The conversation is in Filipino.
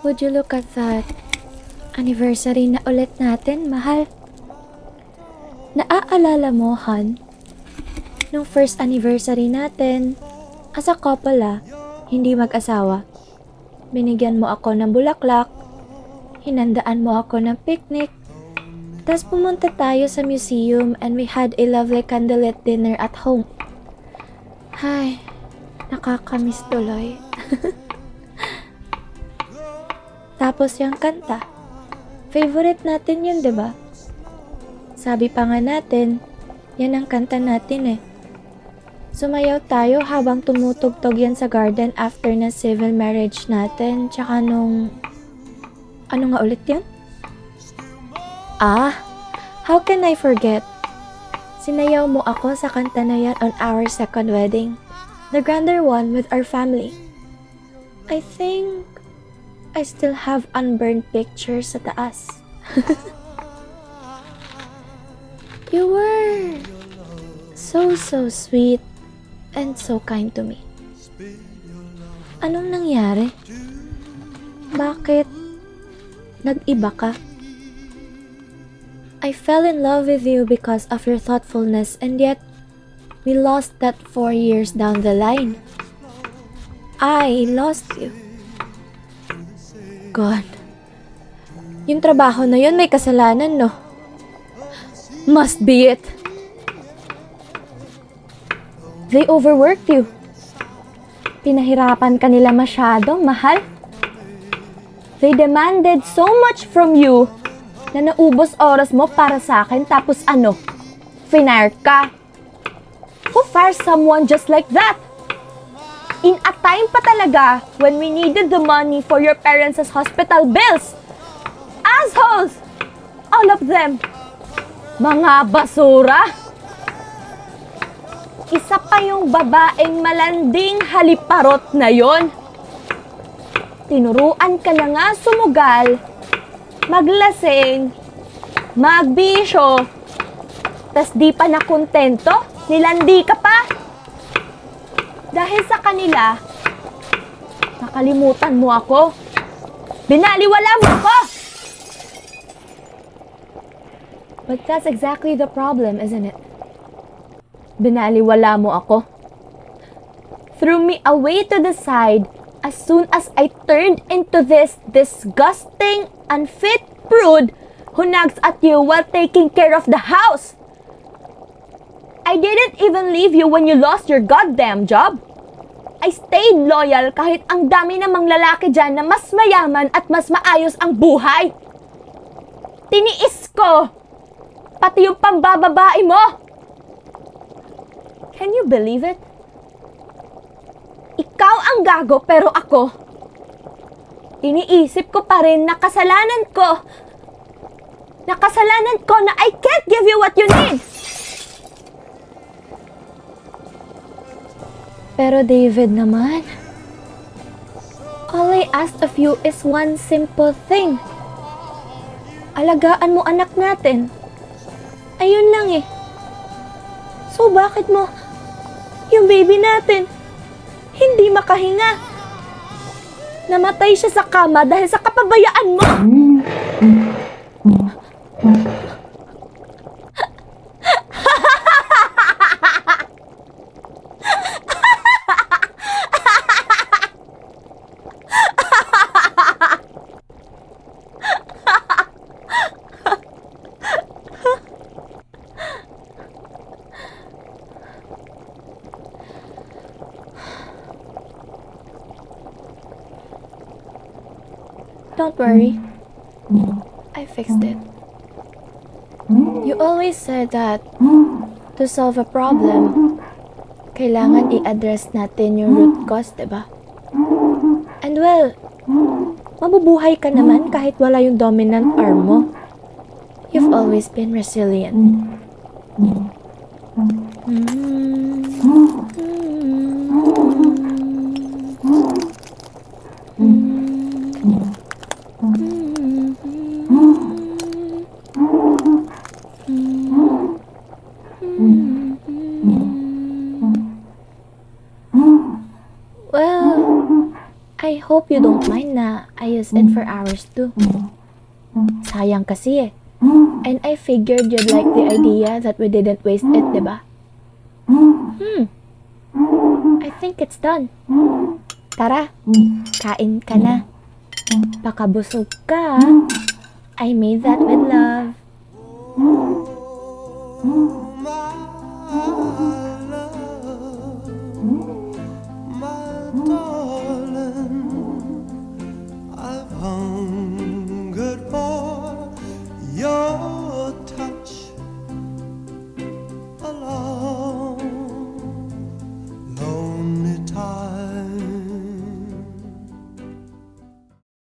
Would you look at that? Anniversary na ulit natin, mahal. Naaalala mo, Han? Nung first anniversary natin, as a couple ah, hindi mag-asawa. Binigyan mo ako ng bulaklak, hinandaan mo ako ng picnic, tapos pumunta tayo sa museum and we had a lovely candlelit dinner at home. Hay, nakakamiss tuloy. Tapos yung kanta. Favorite natin yun, ba? Sabi pa nga natin, yan ang kanta natin eh. Sumayaw tayo habang tumutugtog yan sa garden after na civil marriage natin, tsaka nung... Ano nga ulit yan? Ah, how can I forget? Sinayaw mo ako sa kanta na yan on our second wedding. The grander one with our family. I think I still have unburned pictures sa taas. you were so so sweet and so kind to me. Anong nangyari? Bakit nag-iba ka? I fell in love with you because of your thoughtfulness and yet we lost that four years down the line. I lost you. God. Yung trabaho na yun may kasalanan, no? Must be it. They overworked you. Pinahirapan ka nila masyado, mahal. They demanded so much from you na naubos oras mo para sa akin tapos ano? Finire ka. Who fires someone just like that? In a time pa talaga when we needed the money for your parents' hospital bills. Assholes! All of them. Mga basura. Isa pa yung babaeng malanding haliparot na yon. Tinuruan ka na nga sumugal, maglasing, magbisyo, tas di pa nakontento, nilandi ka pa. Dahil sa kanila, nakalimutan mo ako. Binaliwala mo ako! But that's exactly the problem, isn't it? Binaliwala mo ako. Threw me away to the side as soon as I turned into this disgusting, unfit prude who nags at you while taking care of the house. I didn't even leave you when you lost your goddamn job. I stayed loyal kahit ang dami namang lalaki dyan na mas mayaman at mas maayos ang buhay. Tiniis ko! Pati yung pambababae mo! Can you believe it? Ikaw ang gago pero ako, iniisip ko pa rin na kasalanan ko. Na kasalanan ko na I can't give you what you need. Pero David naman, all I asked of you is one simple thing. Alagaan mo anak natin. Ayun lang eh. So bakit mo yung baby natin hindi makahinga? Namatay siya sa kama dahil sa kapabayaan mo. Don't worry. I fixed it. You always said that to solve a problem, kailangan i-address natin yung root cause, ba? And well, mabubuhay ka naman kahit wala yung dominant arm mo. You've always been resilient. Well, hope you don't mind na I used it for hours too. Sayang kasi eh. And I figured you'd like the idea that we didn't waste it, di ba? Hmm. I think it's done. Tara, kain ka na. Baka ka. I made that with love. Oh, my love.